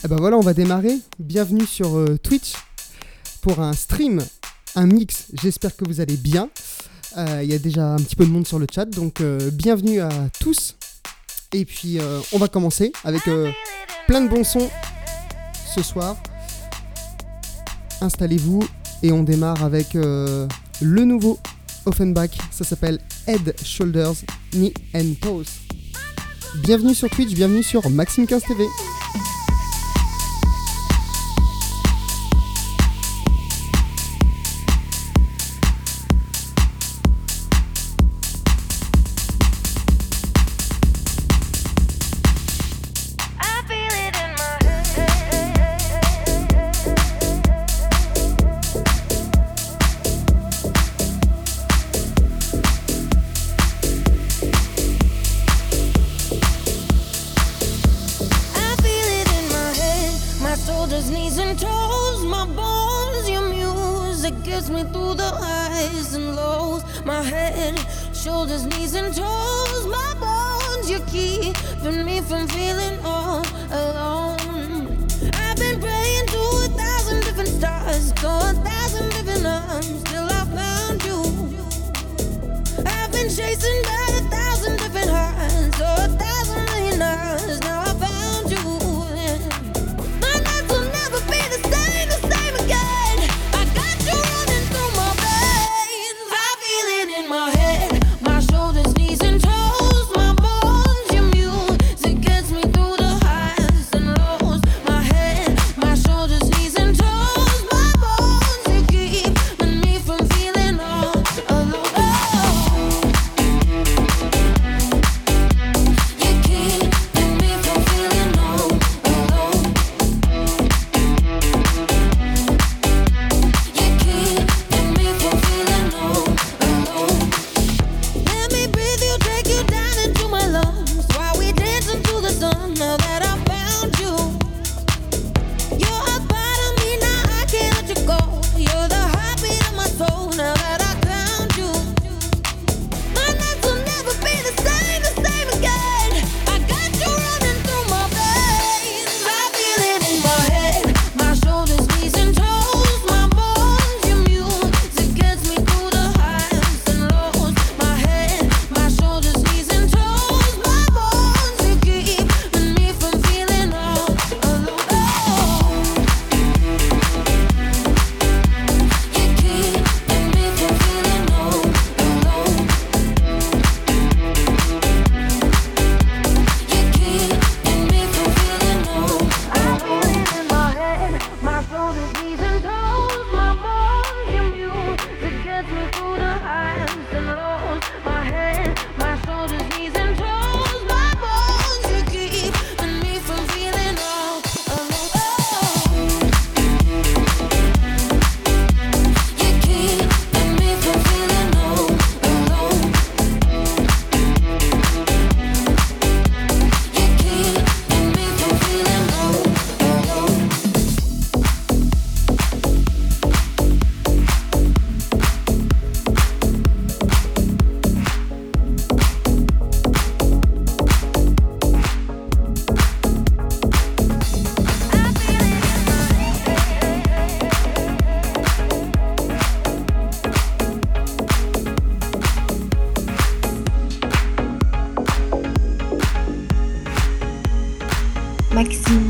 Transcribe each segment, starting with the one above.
Et eh ben voilà, on va démarrer. Bienvenue sur euh, Twitch pour un stream, un mix. J'espère que vous allez bien. Euh, il y a déjà un petit peu de monde sur le chat, donc euh, bienvenue à tous. Et puis on va commencer avec plein de bons sons ce soir. Installez-vous et on démarre avec le nouveau Offenbach. Ça s'appelle Head, Shoulders, Knee and Toes. Bienvenue sur Twitch, bienvenue sur Maxime 15 TV. Maksimum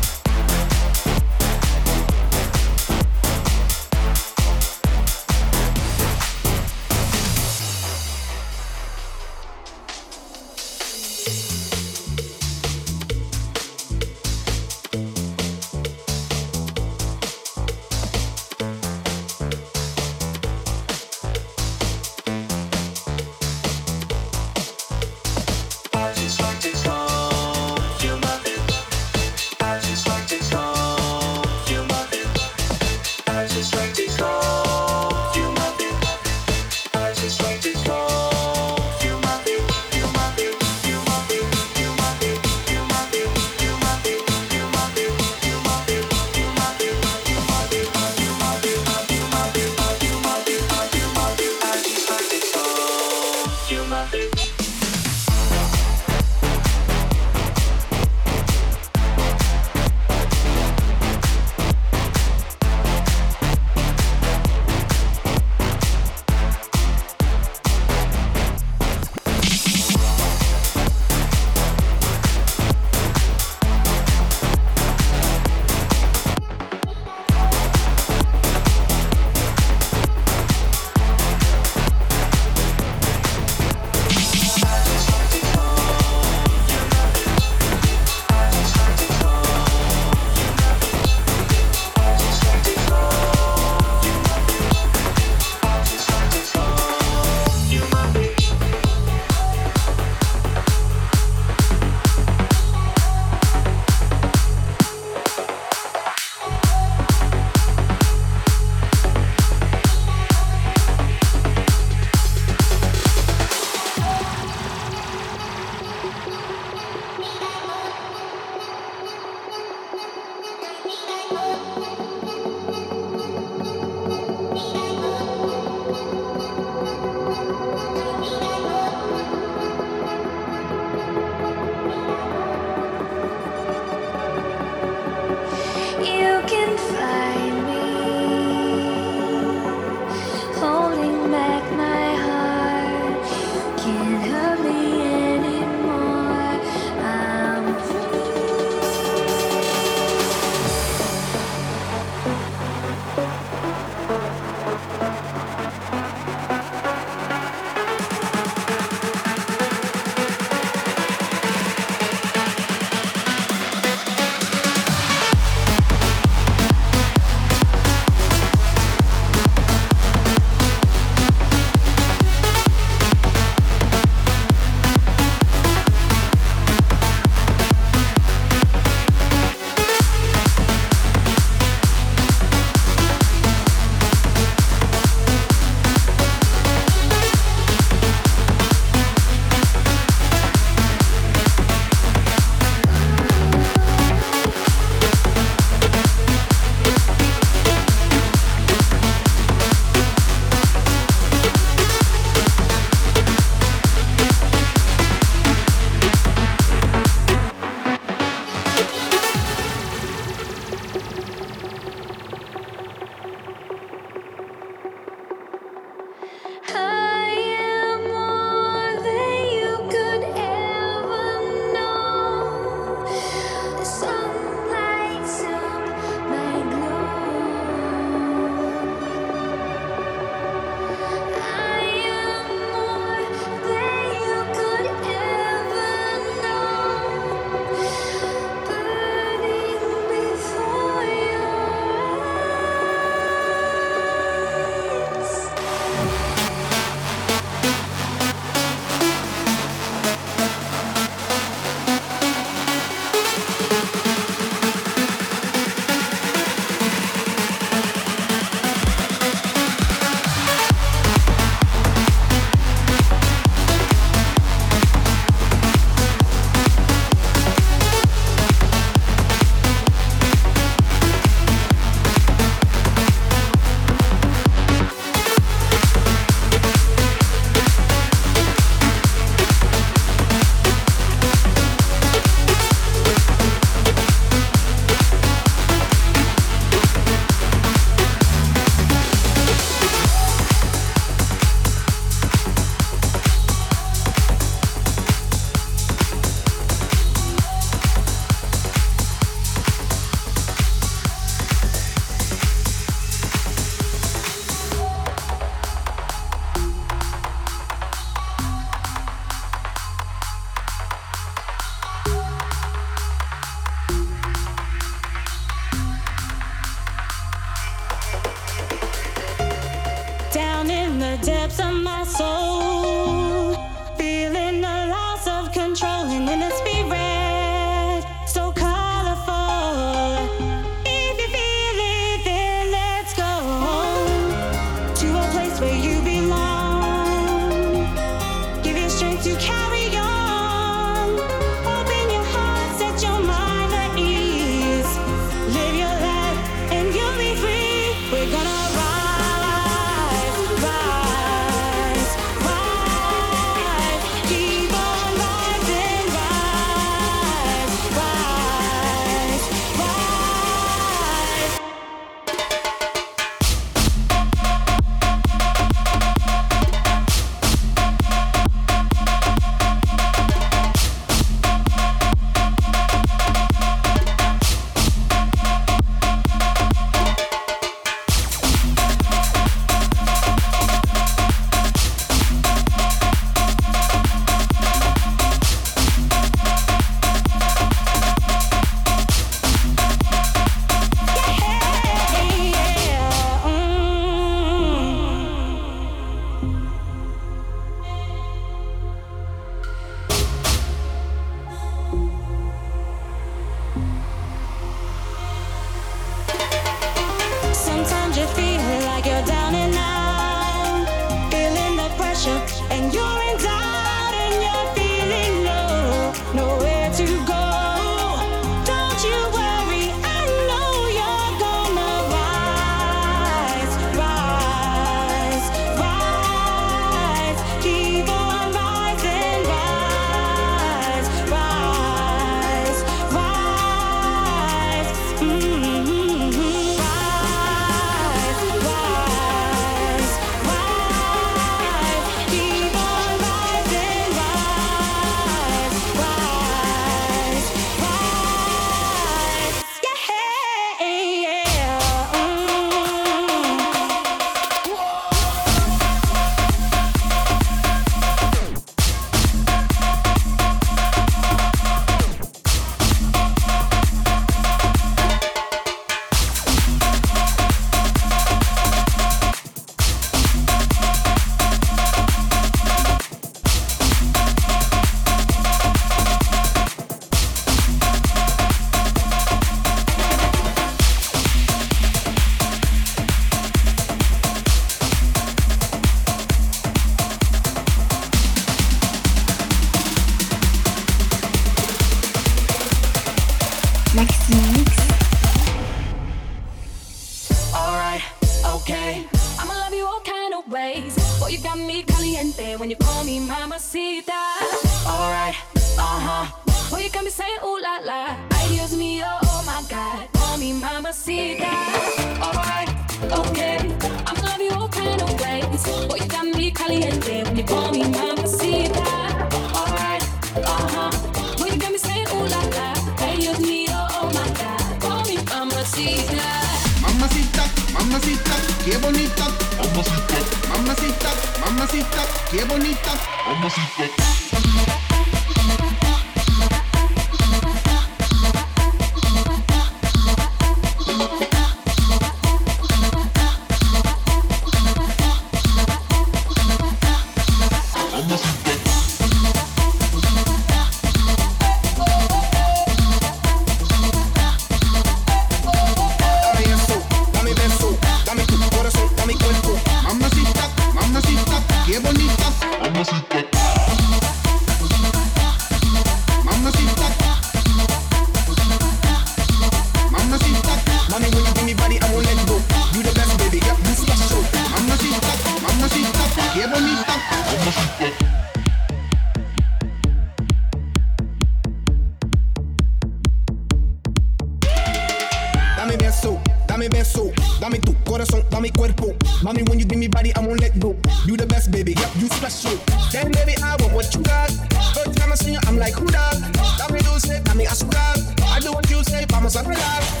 and.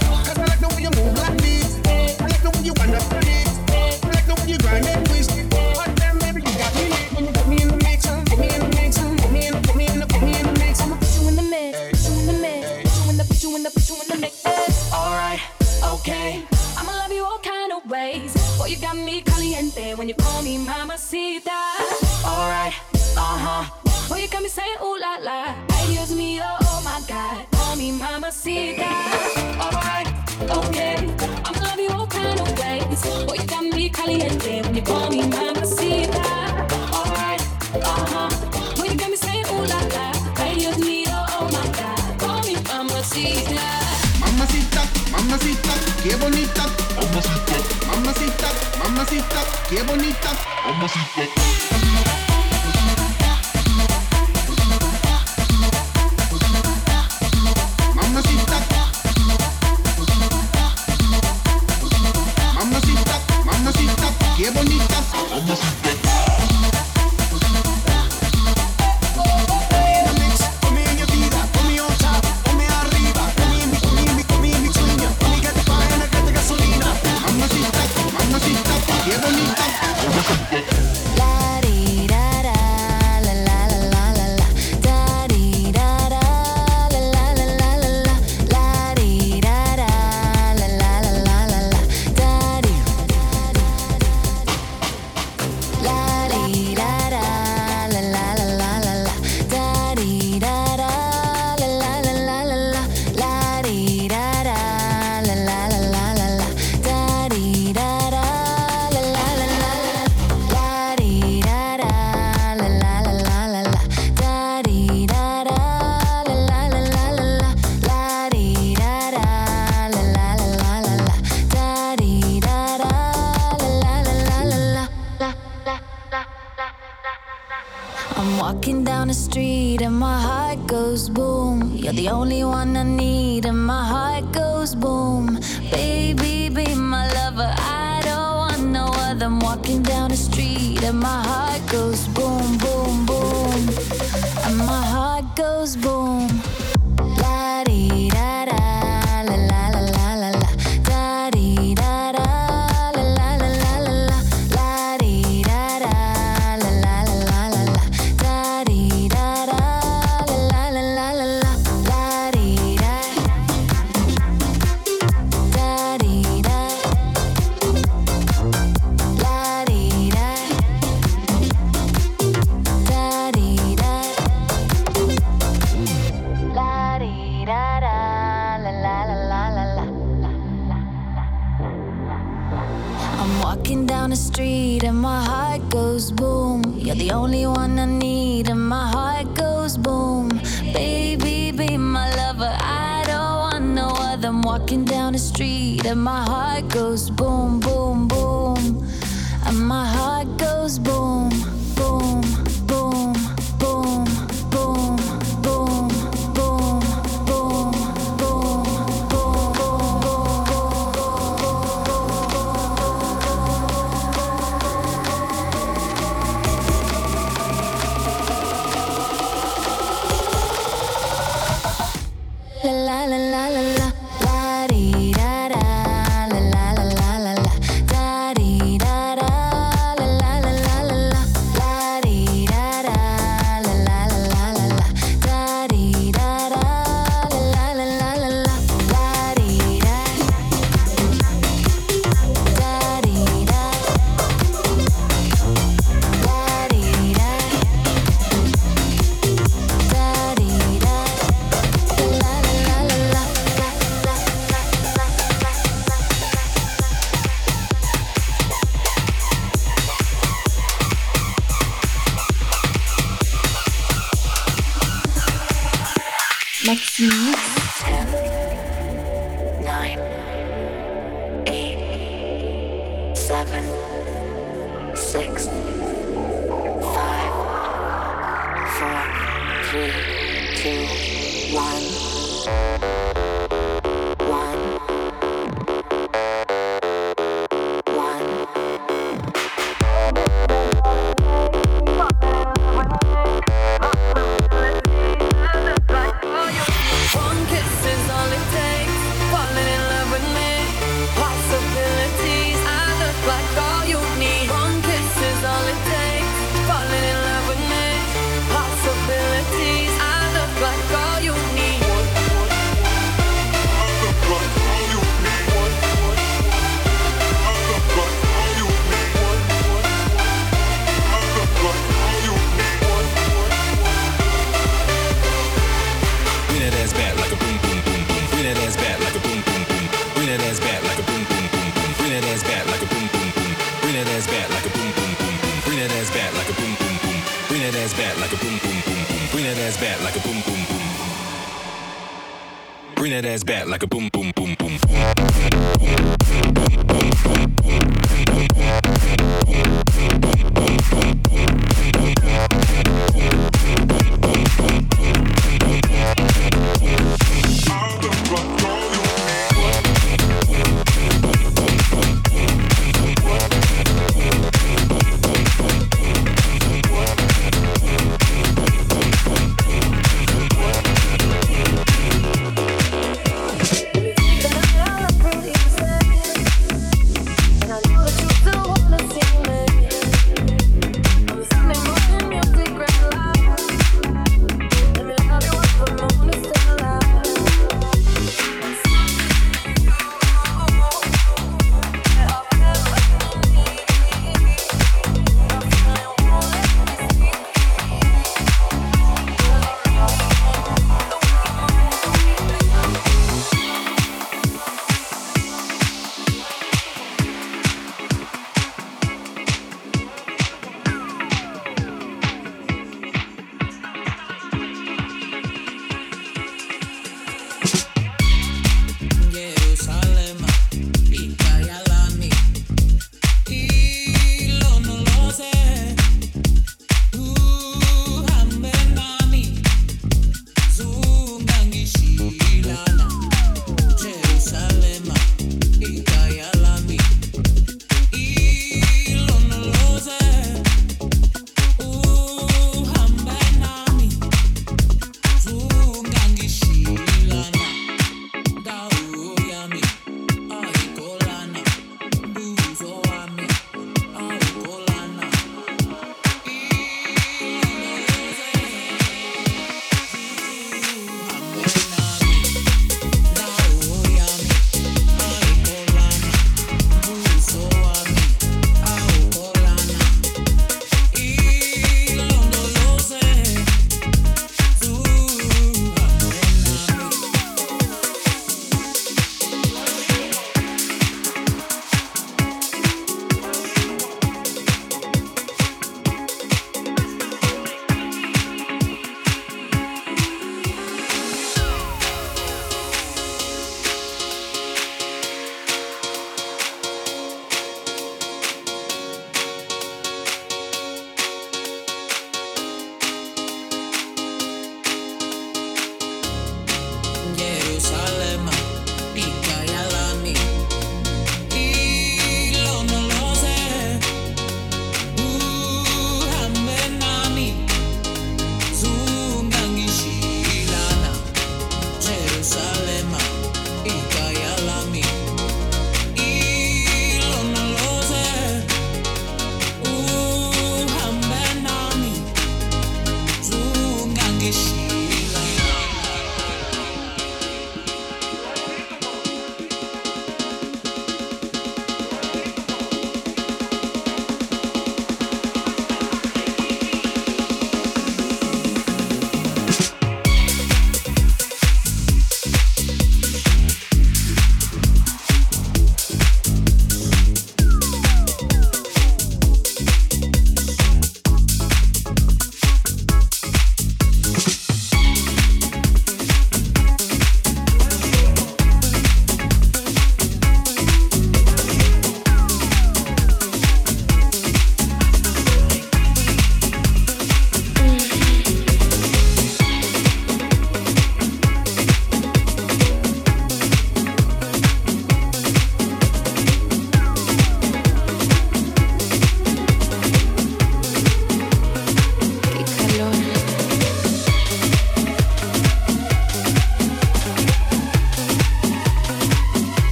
Qué bonita.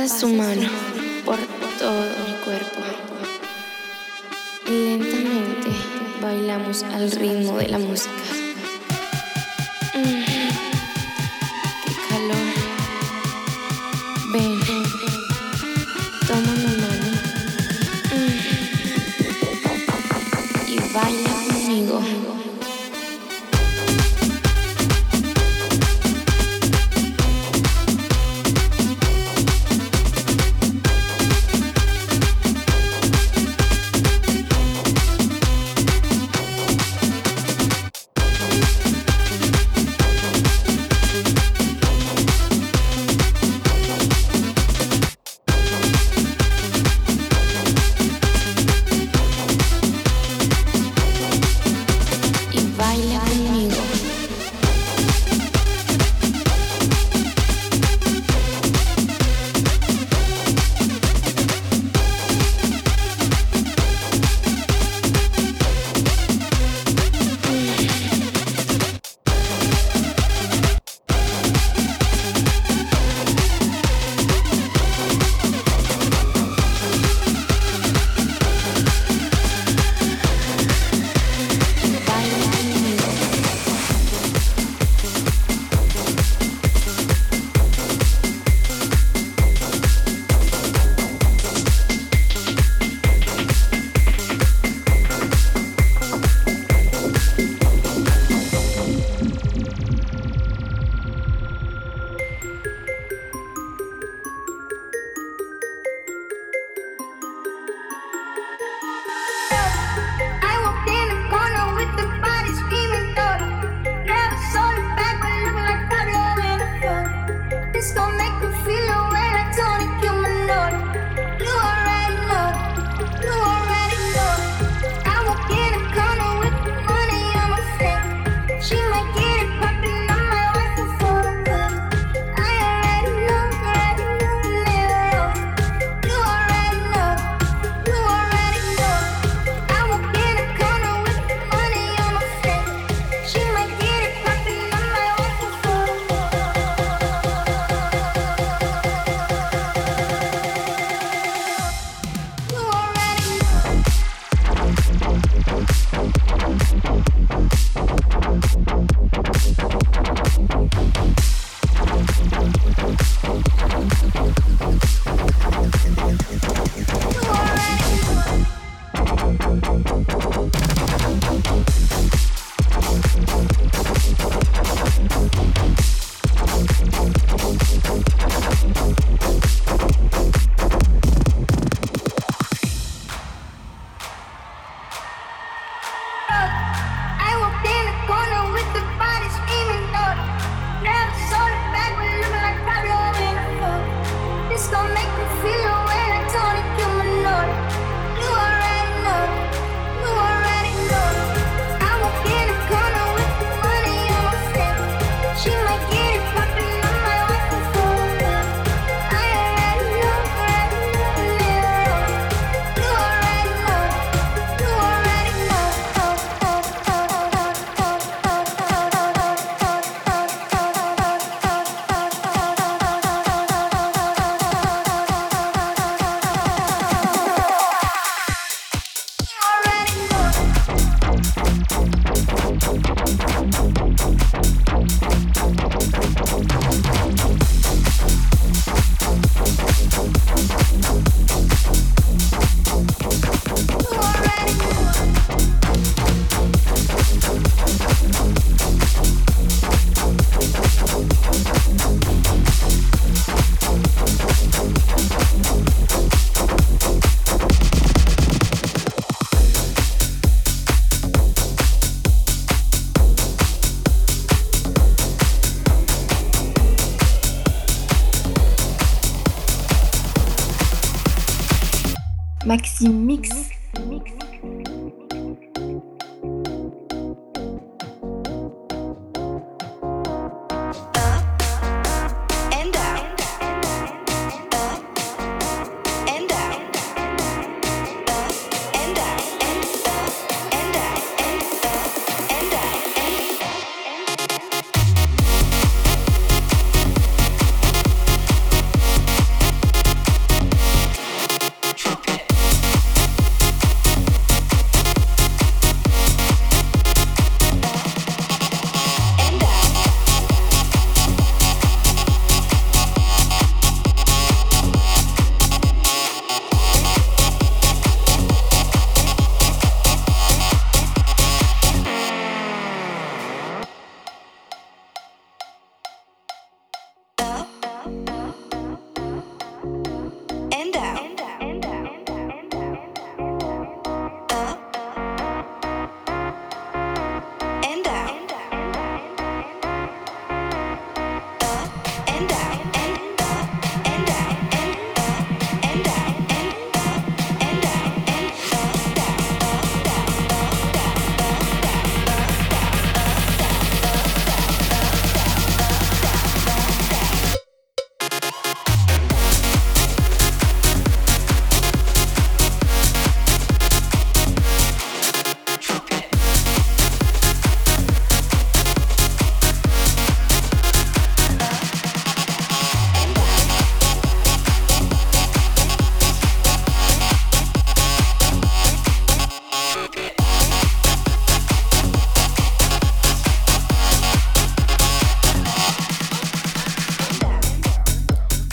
Pasa su mano por todo mi cuerpo. y Lentamente bailamos al ritmo de la música.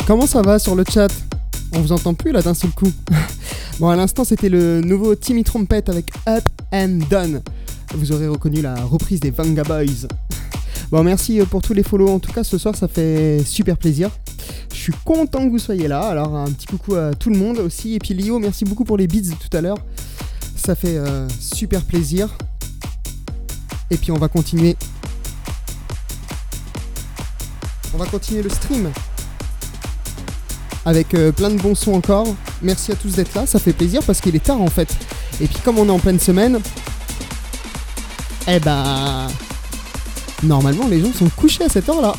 Comment ça va sur le chat On vous entend plus là d'un seul coup. bon, à l'instant, c'était le nouveau Timmy Trumpet avec Up and Down. Vous aurez reconnu la reprise des Vanga Boys. Bon, merci euh, pour tous les follow. En tout cas, ce soir, ça fait super plaisir. Je suis content que vous soyez là. Alors, un petit coucou à tout le monde aussi. Et puis, Lio, merci beaucoup pour les beats de tout à l'heure. Ça fait euh, super plaisir. Et puis, on va continuer. On va continuer le stream avec euh, plein de bons sons encore. Merci à tous d'être là, ça fait plaisir parce qu'il est tard en fait. Et puis comme on est en pleine semaine, eh ben normalement les gens sont couchés à cette heure-là.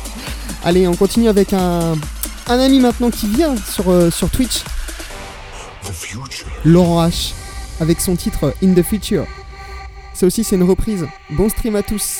Allez, on continue avec un, un ami maintenant qui vient sur, euh, sur Twitch, Laurent H, avec son titre In the Future. Ça aussi c'est une reprise. Bon stream à tous.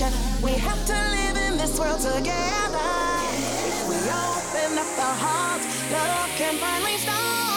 attraction. We have to live in this world together. We open up our hearts, love can finally start.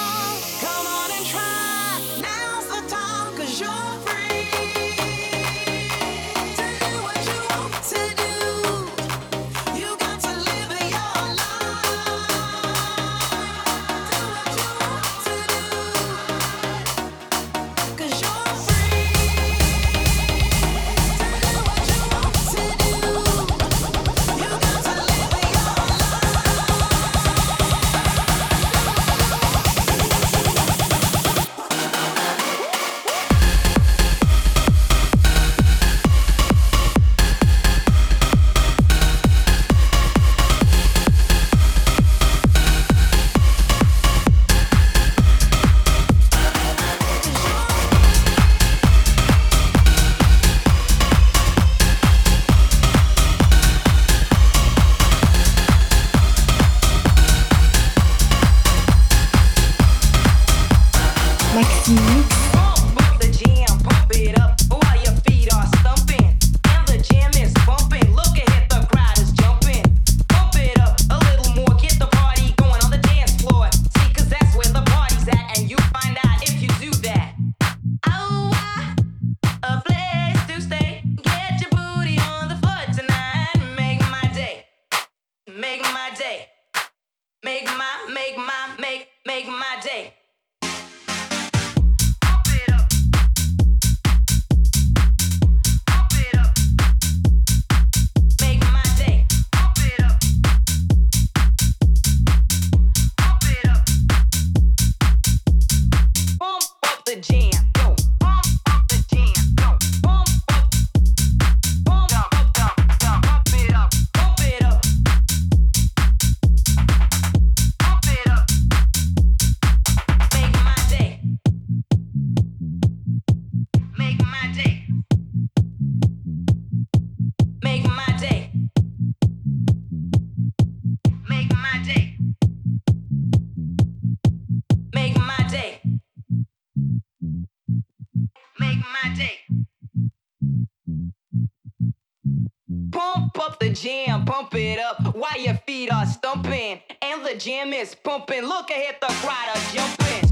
the gym is pumping. Look ahead, the rider jumping.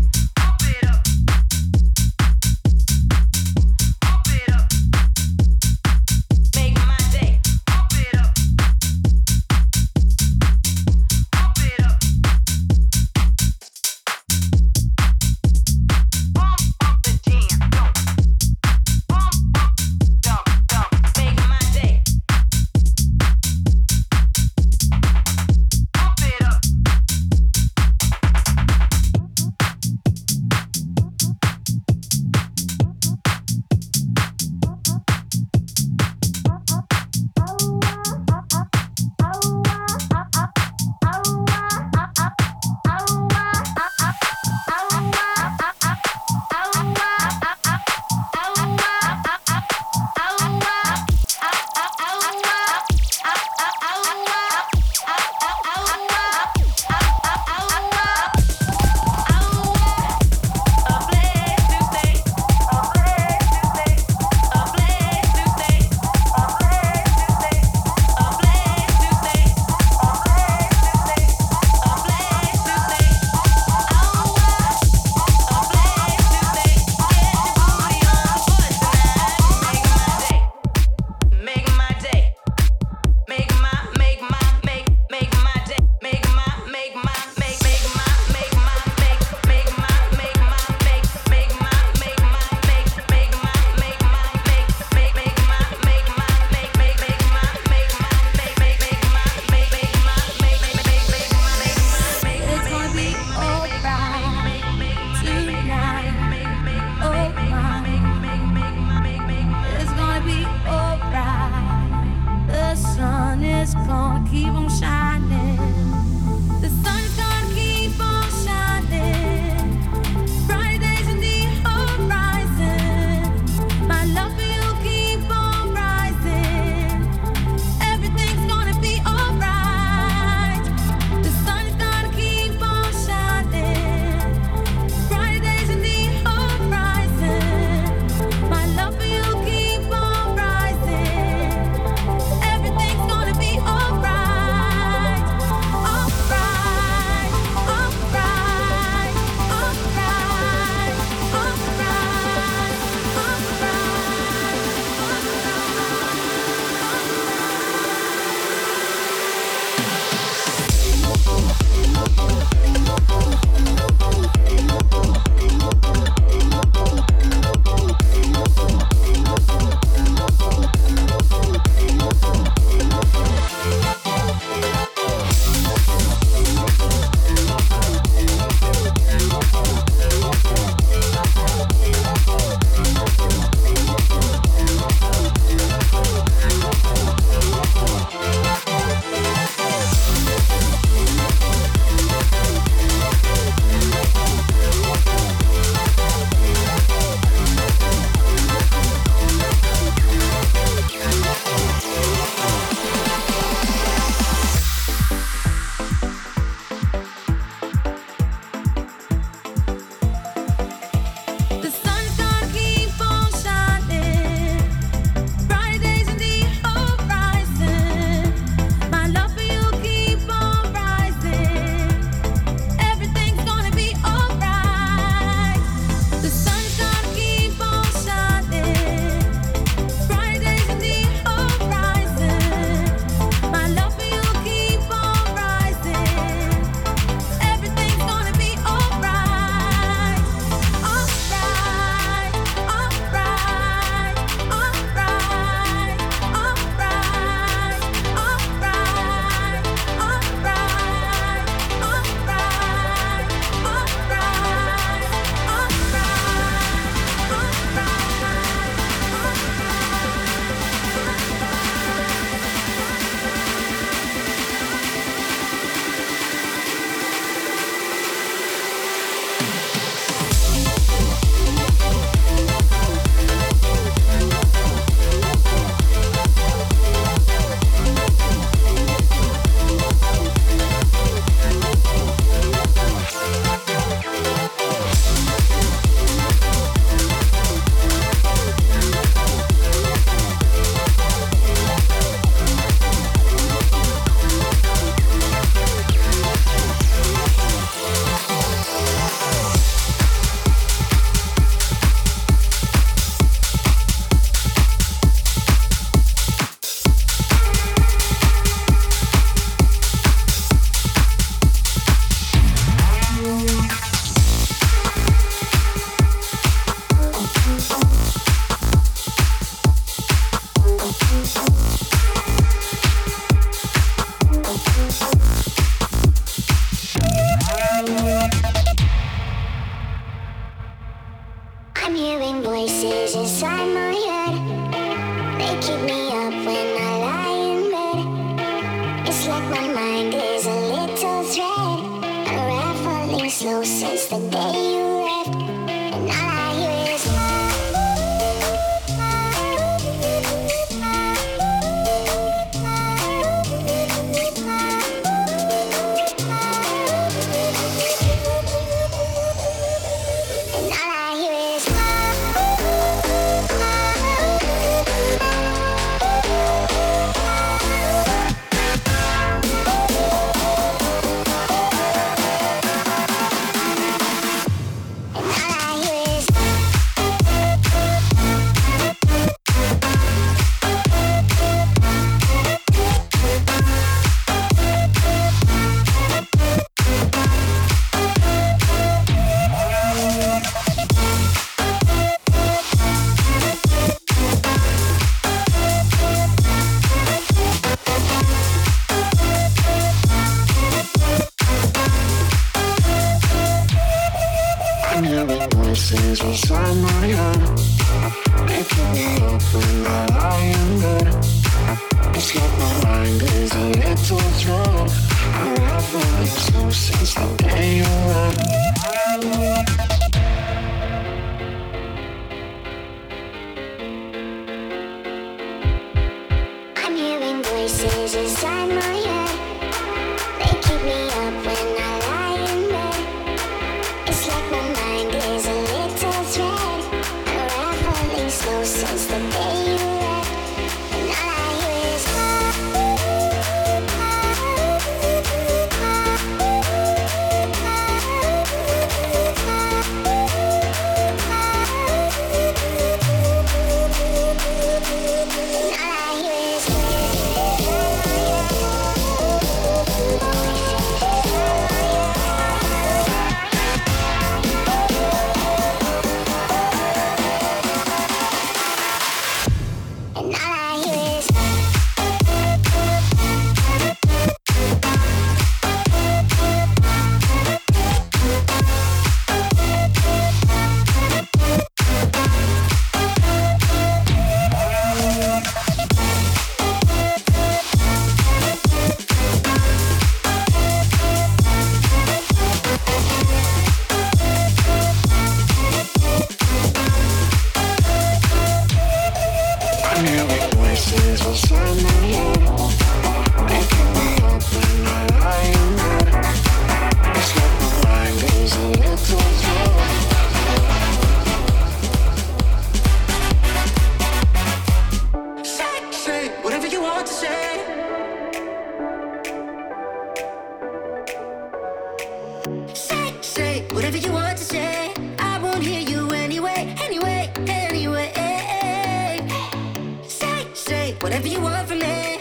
Whatever you want from me.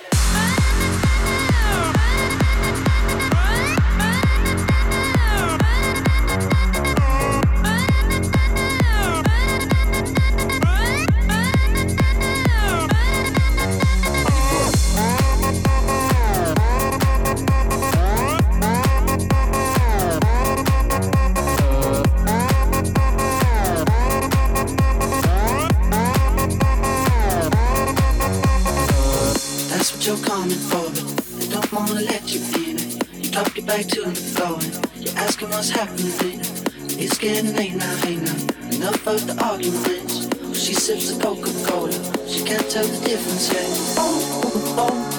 It's getting late now, ain't now. Enough of the arguments. She sips a Coca Cola. She can't tell the difference yet. Oh, oh, oh.